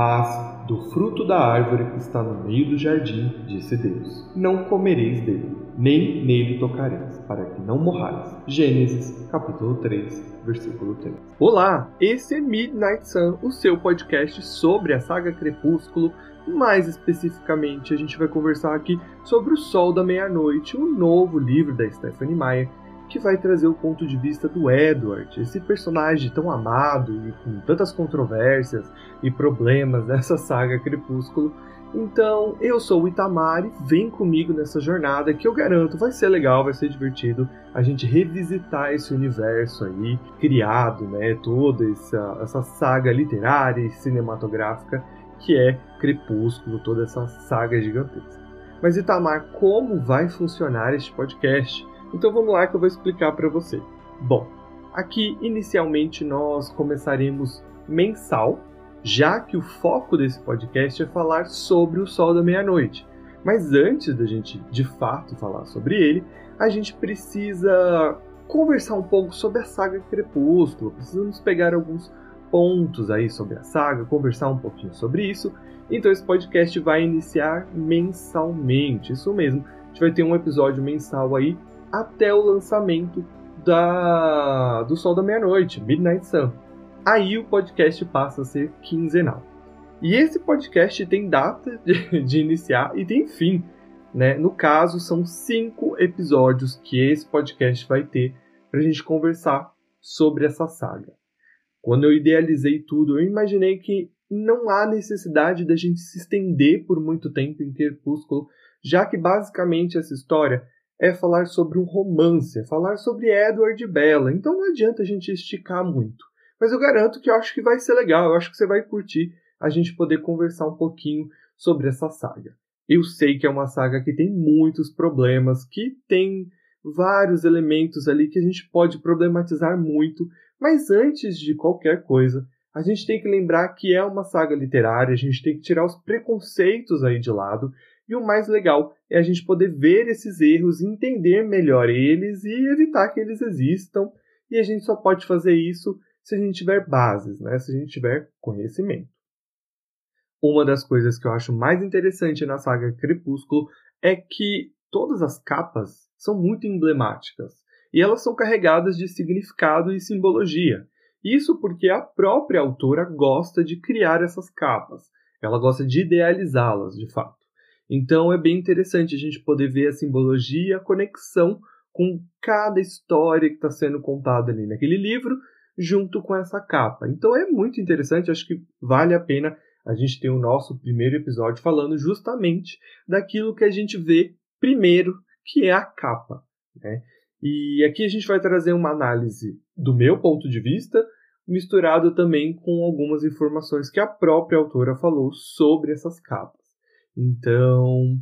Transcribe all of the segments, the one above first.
Mas do fruto da árvore que está no meio do jardim, disse Deus: Não comereis dele, nem nele tocareis, para que não morrais. Gênesis, capítulo 3, versículo 3. Olá, esse é Midnight Sun, o seu podcast sobre a saga Crepúsculo. Mais especificamente, a gente vai conversar aqui sobre O Sol da Meia-Noite, o um novo livro da Stephanie Meyer, que vai trazer o ponto de vista do Edward, esse personagem tão amado e com tantas controvérsias e problemas nessa saga Crepúsculo. Então, eu sou o Itamar e vem comigo nessa jornada que eu garanto vai ser legal, vai ser divertido a gente revisitar esse universo aí criado, né, toda essa, essa saga literária e cinematográfica que é Crepúsculo, toda essa saga gigantesca. Mas Itamar, como vai funcionar este podcast? Então vamos lá que eu vou explicar para você. Bom, aqui inicialmente nós começaremos mensal, já que o foco desse podcast é falar sobre o Sol da Meia-Noite. Mas antes da gente de fato falar sobre ele, a gente precisa conversar um pouco sobre a saga Crepúsculo. Precisamos pegar alguns pontos aí sobre a saga, conversar um pouquinho sobre isso. Então esse podcast vai iniciar mensalmente, isso mesmo. A gente vai ter um episódio mensal aí até o lançamento da do Sol da Meia-Noite, Midnight Sun. Aí o podcast passa a ser quinzenal. E esse podcast tem data de, de iniciar e tem fim. Né? No caso, são cinco episódios que esse podcast vai ter para a gente conversar sobre essa saga. Quando eu idealizei tudo, eu imaginei que não há necessidade da gente se estender por muito tempo em Crepúsculo, já que basicamente essa história é falar sobre um romance, é falar sobre Edward e Bella. Então não adianta a gente esticar muito. Mas eu garanto que eu acho que vai ser legal, eu acho que você vai curtir a gente poder conversar um pouquinho sobre essa saga. Eu sei que é uma saga que tem muitos problemas, que tem vários elementos ali que a gente pode problematizar muito, mas antes de qualquer coisa, a gente tem que lembrar que é uma saga literária, a gente tem que tirar os preconceitos aí de lado e o mais legal é a gente poder ver esses erros, entender melhor eles e evitar que eles existam. E a gente só pode fazer isso se a gente tiver bases, né? se a gente tiver conhecimento. Uma das coisas que eu acho mais interessante na saga Crepúsculo é que todas as capas são muito emblemáticas e elas são carregadas de significado e simbologia. Isso porque a própria autora gosta de criar essas capas, ela gosta de idealizá-las de fato. Então é bem interessante a gente poder ver a simbologia, a conexão com cada história que está sendo contada ali naquele livro, junto com essa capa. Então é muito interessante, acho que vale a pena a gente ter o nosso primeiro episódio falando justamente daquilo que a gente vê primeiro, que é a capa. Né? E aqui a gente vai trazer uma análise do meu ponto de vista, misturado também com algumas informações que a própria autora falou sobre essas capas. Então,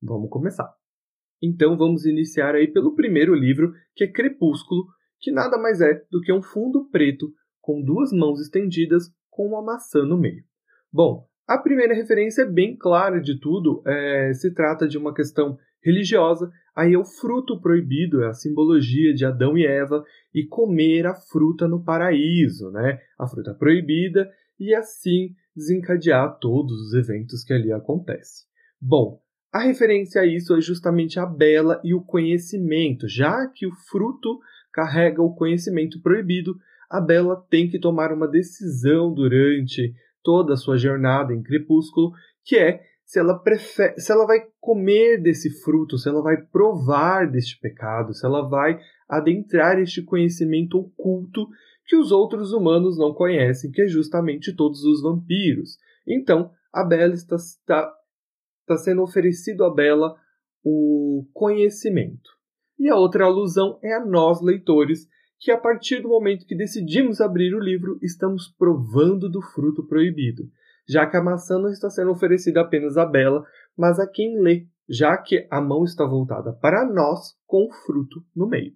vamos começar. Então, vamos iniciar aí pelo primeiro livro, que é Crepúsculo, que nada mais é do que um fundo preto com duas mãos estendidas com uma maçã no meio. Bom, a primeira referência é bem clara de tudo, é, se trata de uma questão religiosa, aí é o fruto proibido, é a simbologia de Adão e Eva e comer a fruta no paraíso, né? A fruta proibida e assim desencadear todos os eventos que ali acontecem. Bom, a referência a isso é justamente a bela e o conhecimento, já que o fruto carrega o conhecimento proibido, a Bela tem que tomar uma decisão durante toda a sua jornada em Crepúsculo, que é se ela prefere, se ela vai comer desse fruto, se ela vai provar deste pecado, se ela vai adentrar este conhecimento oculto que os outros humanos não conhecem, que é justamente todos os vampiros. Então, a Bela está, está, está sendo oferecido a Bela o conhecimento. E a outra alusão é a nós, leitores, que a partir do momento que decidimos abrir o livro, estamos provando do fruto proibido, já que a maçã não está sendo oferecida apenas a Bela, mas a quem lê, já que a mão está voltada para nós com o fruto no meio.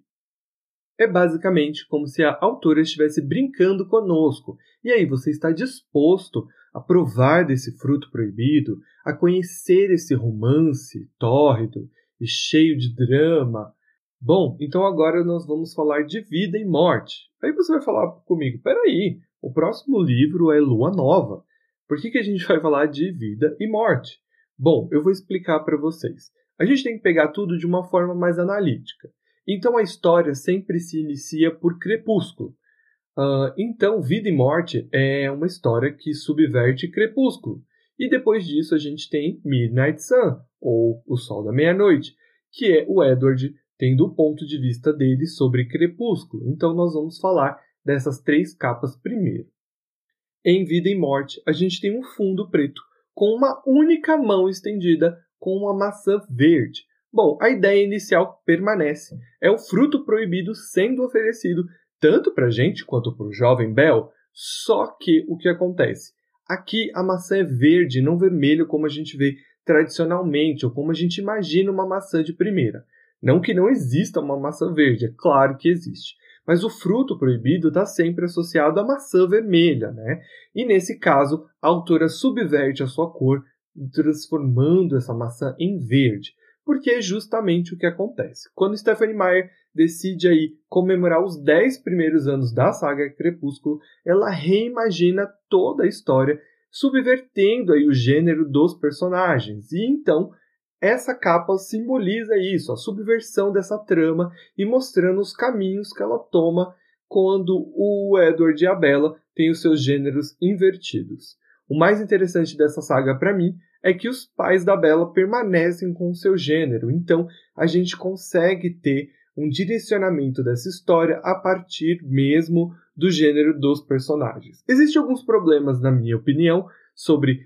É basicamente como se a autora estivesse brincando conosco. E aí, você está disposto a provar desse fruto proibido, a conhecer esse romance tórrido e cheio de drama? Bom, então agora nós vamos falar de vida e morte. Aí você vai falar comigo: peraí, o próximo livro é Lua Nova. Por que, que a gente vai falar de vida e morte? Bom, eu vou explicar para vocês. A gente tem que pegar tudo de uma forma mais analítica. Então a história sempre se inicia por crepúsculo. Uh, então, Vida e Morte é uma história que subverte Crepúsculo. E depois disso a gente tem Midnight Sun, ou O Sol da Meia-Noite, que é o Edward tendo o ponto de vista dele sobre Crepúsculo. Então nós vamos falar dessas três capas primeiro. Em Vida e Morte, a gente tem um fundo preto com uma única mão estendida com uma maçã verde. Bom, a ideia inicial permanece. É o fruto proibido sendo oferecido tanto para a gente quanto para o jovem Bel. Só que o que acontece? Aqui a maçã é verde, não vermelho como a gente vê tradicionalmente ou como a gente imagina uma maçã de primeira. Não que não exista uma maçã verde, é claro que existe. Mas o fruto proibido está sempre associado à maçã vermelha, né? E nesse caso, a autora subverte a sua cor, transformando essa maçã em verde porque é justamente o que acontece. Quando Stephanie Meyer decide aí comemorar os 10 primeiros anos da saga Crepúsculo, ela reimagina toda a história, subvertendo aí o gênero dos personagens. E então, essa capa simboliza isso, a subversão dessa trama e mostrando os caminhos que ela toma quando o Edward e a Bella têm os seus gêneros invertidos. O mais interessante dessa saga para mim é que os pais da Bela permanecem com o seu gênero, então a gente consegue ter um direcionamento dessa história a partir mesmo do gênero dos personagens. Existem alguns problemas, na minha opinião, sobre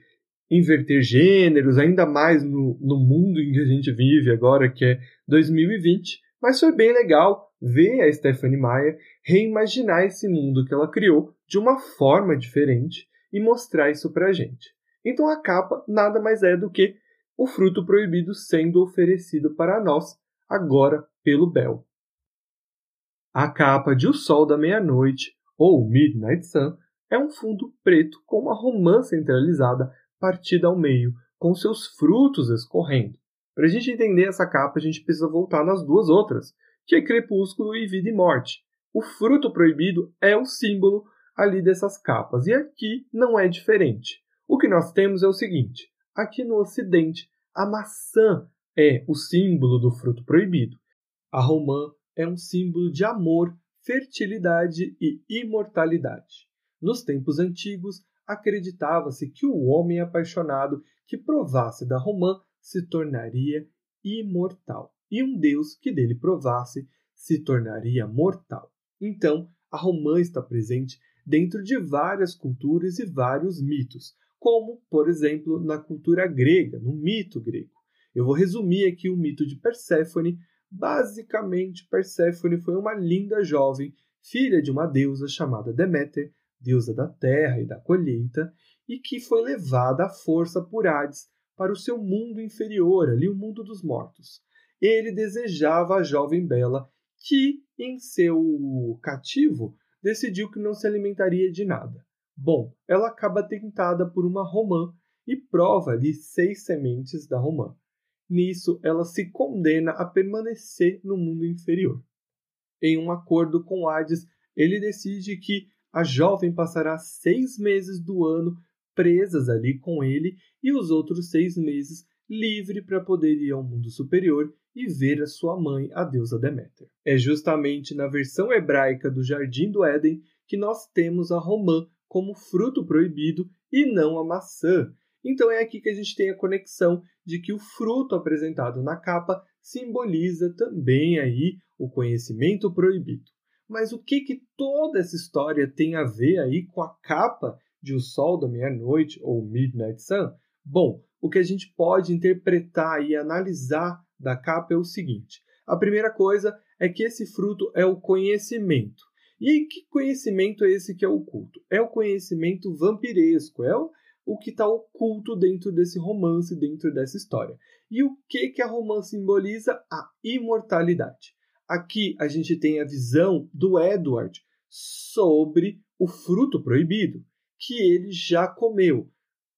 inverter gêneros, ainda mais no, no mundo em que a gente vive agora, que é 2020, mas foi bem legal ver a Stephanie Meyer reimaginar esse mundo que ela criou de uma forma diferente e mostrar isso pra gente. Então a capa nada mais é do que o fruto proibido sendo oferecido para nós, agora pelo Bel. A capa de O Sol da Meia-Noite, ou Midnight Sun, é um fundo preto com uma romã centralizada partida ao meio, com seus frutos escorrendo. Para a gente entender essa capa, a gente precisa voltar nas duas outras, que é Crepúsculo e Vida e Morte. O fruto proibido é o símbolo ali dessas capas, e aqui não é diferente. O que nós temos é o seguinte: aqui no Ocidente, a maçã é o símbolo do fruto proibido. A romã é um símbolo de amor, fertilidade e imortalidade. Nos tempos antigos, acreditava-se que o homem apaixonado que provasse da romã se tornaria imortal, e um deus que dele provasse se tornaria mortal. Então, a romã está presente dentro de várias culturas e vários mitos, como, por exemplo, na cultura grega, no mito grego. Eu vou resumir aqui o mito de Perséfone. Basicamente, Perséfone foi uma linda jovem, filha de uma deusa chamada Deméter, deusa da terra e da colheita, e que foi levada à força por Hades para o seu mundo inferior, ali o mundo dos mortos. Ele desejava a jovem bela, que, em seu cativo, decidiu que não se alimentaria de nada. Bom, ela acaba tentada por uma romã e prova-lhe seis sementes da romã. Nisso, ela se condena a permanecer no mundo inferior. Em um acordo com Hades, ele decide que a jovem passará seis meses do ano presas ali com ele e os outros seis meses livre para poder ir ao mundo superior e ver a sua mãe, a deusa Deméter. É justamente na versão hebraica do Jardim do Éden que nós temos a romã como fruto proibido e não a maçã. Então é aqui que a gente tem a conexão de que o fruto apresentado na capa simboliza também aí o conhecimento proibido. Mas o que que toda essa história tem a ver aí com a capa de O Sol da Meia-Noite ou Midnight Sun? Bom, o que a gente pode interpretar e analisar da capa é o seguinte: a primeira coisa é que esse fruto é o conhecimento. E que conhecimento é esse que é oculto? É o conhecimento vampiresco, é o, que está oculto dentro desse romance, dentro dessa história. E o que, que a romance simboliza? A imortalidade. Aqui a gente tem a visão do Edward sobre o fruto proibido, que ele já comeu.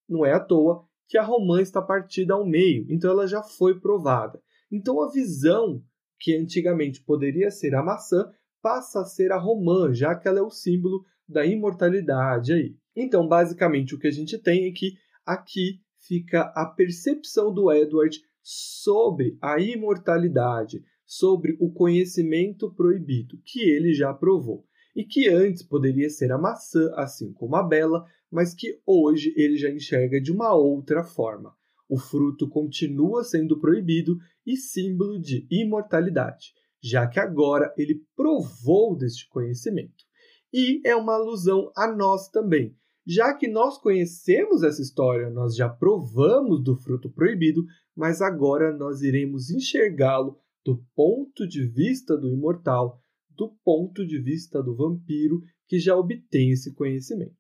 Não é à toa que a romã está partida ao meio, então ela já foi provada. Então a visão que antigamente poderia ser a maçã passa a ser a romã, já que ela é o símbolo da imortalidade aí. Então, basicamente, o que a gente tem é que aqui fica a percepção do Edward sobre a imortalidade, sobre o conhecimento proibido, que ele já provou, e que antes poderia ser a maçã, assim como a bela, mas que hoje ele já enxerga de uma outra forma. O fruto continua sendo proibido e símbolo de imortalidade, já que agora ele provou deste conhecimento. E é uma alusão a nós também, já que nós conhecemos essa história, nós já provamos do fruto proibido, mas agora nós iremos enxergá-lo do ponto de vista do imortal, do ponto de vista do vampiro que já obtém esse conhecimento.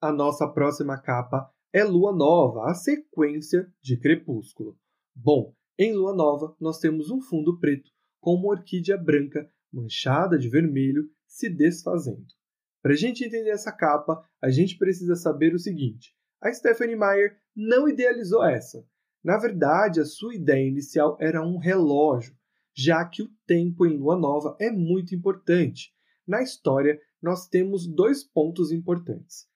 A nossa próxima capa é Lua Nova, a sequência de Crepúsculo. Bom, em Lua Nova nós temos um fundo preto com uma orquídea branca manchada de vermelho se desfazendo. Para a gente entender essa capa, a gente precisa saber o seguinte: a Stephanie Meyer não idealizou essa. Na verdade, a sua ideia inicial era um relógio, já que o tempo em lua nova é muito importante. Na história, nós temos dois pontos importantes: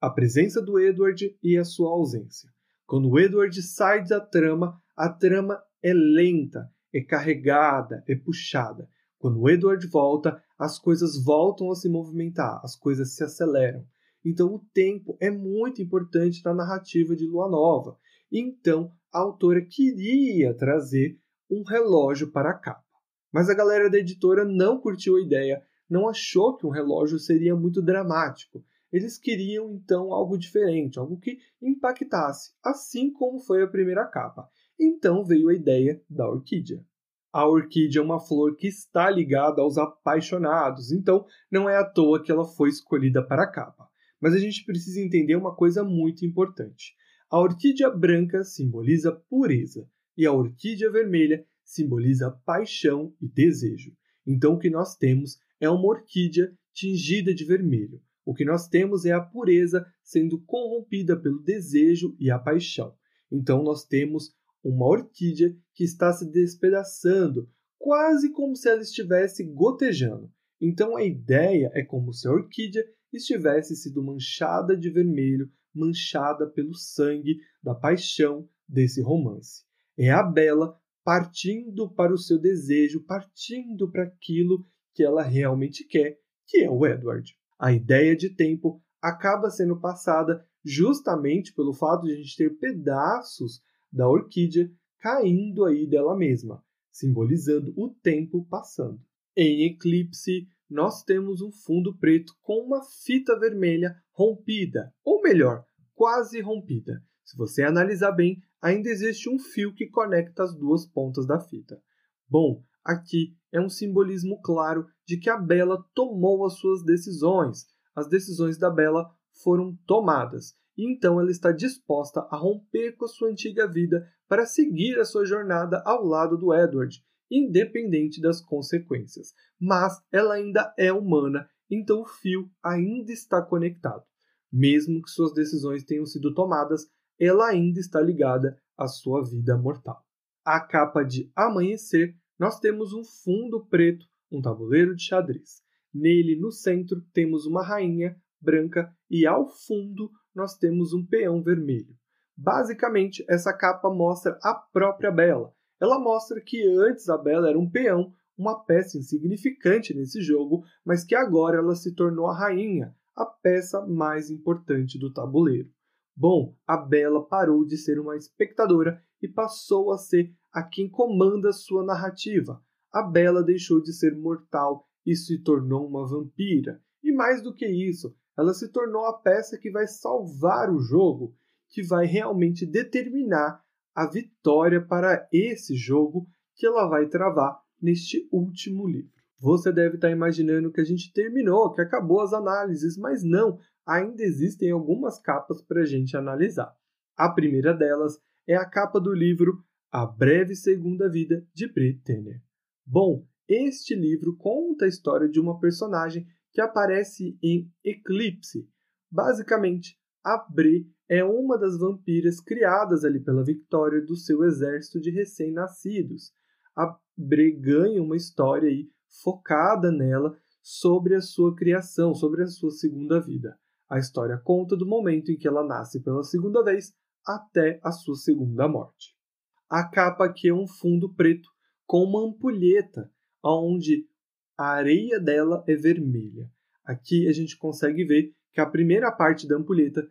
a presença do Edward e a sua ausência. Quando o Edward sai da trama, a trama é lenta, é carregada, é puxada. Quando o Edward volta, as coisas voltam a se movimentar, as coisas se aceleram. Então, o tempo é muito importante na narrativa de Lua Nova. Então, a autora queria trazer um relógio para a capa. Mas a galera da editora não curtiu a ideia, não achou que um relógio seria muito dramático. Eles queriam então algo diferente, algo que impactasse, assim como foi a primeira capa. Então veio a ideia da orquídea. A orquídea é uma flor que está ligada aos apaixonados, então não é à toa que ela foi escolhida para a capa. Mas a gente precisa entender uma coisa muito importante. A orquídea branca simboliza pureza e a orquídea vermelha simboliza paixão e desejo. Então o que nós temos é uma orquídea tingida de vermelho. O que nós temos é a pureza sendo corrompida pelo desejo e a paixão. Então nós temos uma orquídea que está se despedaçando, quase como se ela estivesse gotejando. Então a ideia é como se a orquídea estivesse sido manchada de vermelho, manchada pelo sangue da paixão desse romance. É a Bela partindo para o seu desejo, partindo para aquilo que ela realmente quer, que é o Edward. A ideia de tempo acaba sendo passada justamente pelo fato de a gente ter pedaços da orquídea caindo aí dela mesma, simbolizando o tempo passando. Em eclipse, nós temos um fundo preto com uma fita vermelha rompida, ou melhor, quase rompida. Se você analisar bem, ainda existe um fio que conecta as duas pontas da fita. Bom, aqui é um simbolismo claro de que a Bela tomou as suas decisões. As decisões da Bela foram tomadas e então ela está disposta a romper com a sua antiga vida para seguir a sua jornada ao lado do Edward, independente das consequências. Mas ela ainda é humana, então o fio ainda está conectado. Mesmo que suas decisões tenham sido tomadas, ela ainda está ligada à sua vida mortal. A capa de Amanhecer, nós temos um fundo preto, um tabuleiro de xadrez. Nele, no centro, temos uma rainha branca e ao fundo nós temos um peão vermelho. Basicamente, essa capa mostra a própria Bela. Ela mostra que antes a Bela era um peão, uma peça insignificante nesse jogo, mas que agora ela se tornou a rainha, a peça mais importante do tabuleiro. Bom, a Bela parou de ser uma espectadora e passou a ser a quem comanda sua narrativa. A Bela deixou de ser mortal e se tornou uma vampira. E mais do que isso, ela se tornou a peça que vai salvar o jogo, que vai realmente determinar a vitória para esse jogo que ela vai travar neste último livro. Você deve estar imaginando que a gente terminou, que acabou as análises, mas não, ainda existem algumas capas para a gente analisar. A primeira delas é a capa do livro A Breve Segunda Vida de Brit. Bom, este livro conta a história de uma personagem que aparece em Eclipse. Basicamente, a Bre é uma das vampiras criadas ali pela Victoria do seu exército de recém-nascidos. A Bre ganha uma história aí focada nela sobre a sua criação, sobre a sua segunda vida. A história conta do momento em que ela nasce pela segunda vez até a sua segunda morte. A capa aqui é um fundo preto com uma ampulheta, onde a areia dela é vermelha. Aqui a gente consegue ver que a primeira parte da ampulheta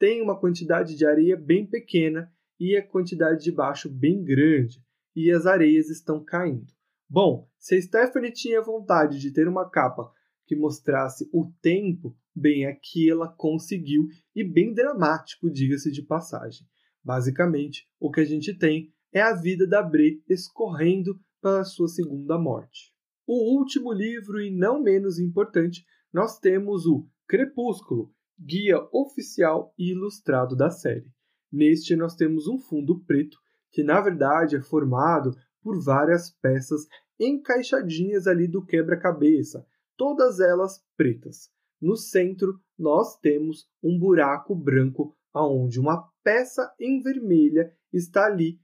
tem uma quantidade de areia bem pequena e a quantidade de baixo bem grande, e as areias estão caindo. Bom, se a Stephanie tinha vontade de ter uma capa que mostrasse o tempo, bem aqui ela conseguiu e bem dramático, diga-se de passagem. Basicamente, o que a gente tem é a vida da Bre escorrendo para sua segunda morte. O último livro e não menos importante, nós temos o Crepúsculo, guia oficial e ilustrado da série. Neste nós temos um fundo preto que na verdade é formado por várias peças encaixadinhas ali do quebra-cabeça, todas elas pretas. No centro, nós temos um buraco branco aonde uma peça em vermelha está ali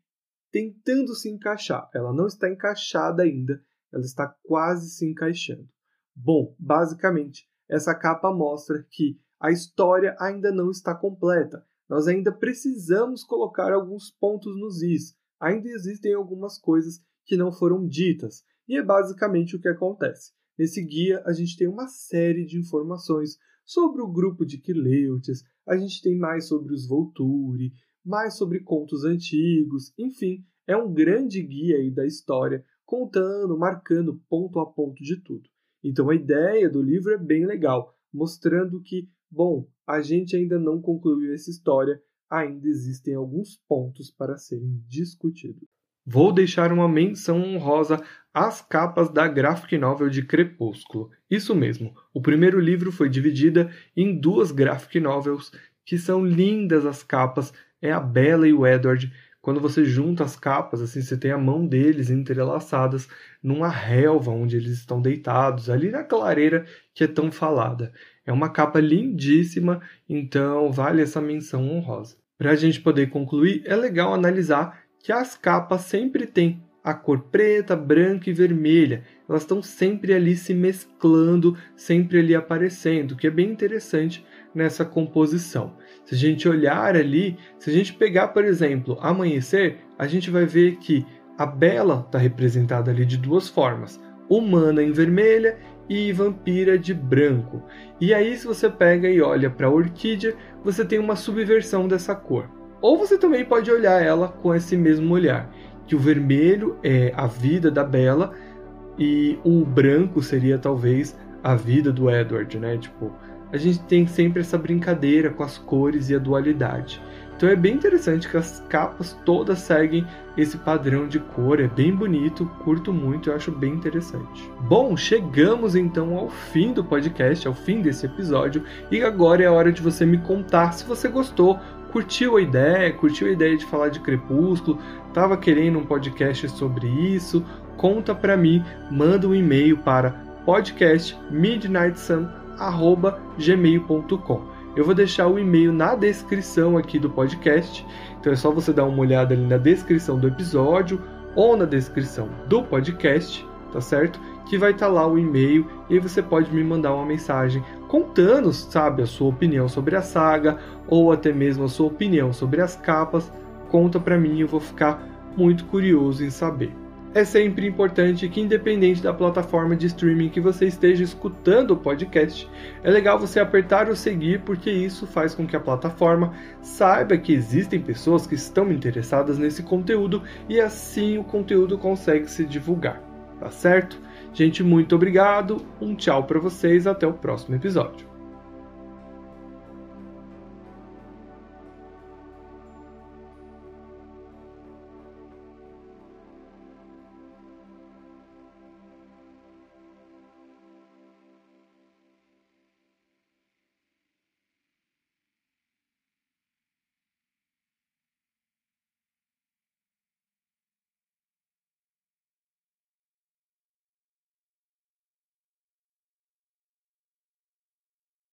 tentando se encaixar. Ela não está encaixada ainda, ela está quase se encaixando. Bom, basicamente, essa capa mostra que a história ainda não está completa. Nós ainda precisamos colocar alguns pontos nos is. Ainda existem algumas coisas que não foram ditas. E é basicamente o que acontece. Nesse guia, a gente tem uma série de informações sobre o grupo de Quileutes, a gente tem mais sobre os Volturi, mais sobre contos antigos, enfim, é um grande guia aí da história, contando, marcando ponto a ponto de tudo. Então a ideia do livro é bem legal, mostrando que, bom, a gente ainda não concluiu essa história, ainda existem alguns pontos para serem discutidos. Vou deixar uma menção honrosa às capas da graphic novel de Crepúsculo. Isso mesmo, o primeiro livro foi dividido em duas graphic novels, que são lindas as capas, é a Bella e o Edward. Quando você junta as capas, assim, você tem a mão deles entrelaçadas numa relva onde eles estão deitados, ali na clareira que é tão falada. É uma capa lindíssima, então vale essa menção honrosa. Para a gente poder concluir, é legal analisar que as capas sempre têm a cor preta, branca e vermelha. Elas estão sempre ali se mesclando, sempre ali aparecendo, que é bem interessante nessa composição. Se a gente olhar ali, se a gente pegar, por exemplo, Amanhecer, a gente vai ver que a Bela está representada ali de duas formas: humana em vermelha e vampira de branco. E aí, se você pega e olha para a Orquídea, você tem uma subversão dessa cor. Ou você também pode olhar ela com esse mesmo olhar, que o vermelho é a vida da Bella e o branco seria talvez a vida do Edward, né? Tipo, a gente tem sempre essa brincadeira com as cores e a dualidade. Então é bem interessante que as capas todas seguem esse padrão de cor, é bem bonito, curto muito, eu acho bem interessante. Bom, chegamos então ao fim do podcast, ao fim desse episódio, e agora é a hora de você me contar se você gostou curtiu a ideia, curtiu a ideia de falar de Crepúsculo, estava querendo um podcast sobre isso, conta para mim, manda um e-mail para podcastmidnightsun@gmail.com. Eu vou deixar o e-mail na descrição aqui do podcast, então é só você dar uma olhada ali na descrição do episódio ou na descrição do podcast, tá certo? Que vai estar tá lá o e-mail e você pode me mandar uma mensagem contando, sabe, a sua opinião sobre a saga ou até mesmo a sua opinião sobre as capas. Conta para mim, eu vou ficar muito curioso em saber. É sempre importante que, independente da plataforma de streaming que você esteja escutando o podcast, é legal você apertar o seguir, porque isso faz com que a plataforma saiba que existem pessoas que estão interessadas nesse conteúdo e assim o conteúdo consegue se divulgar. Tá certo? Gente, muito obrigado, um tchau para vocês, até o próximo episódio.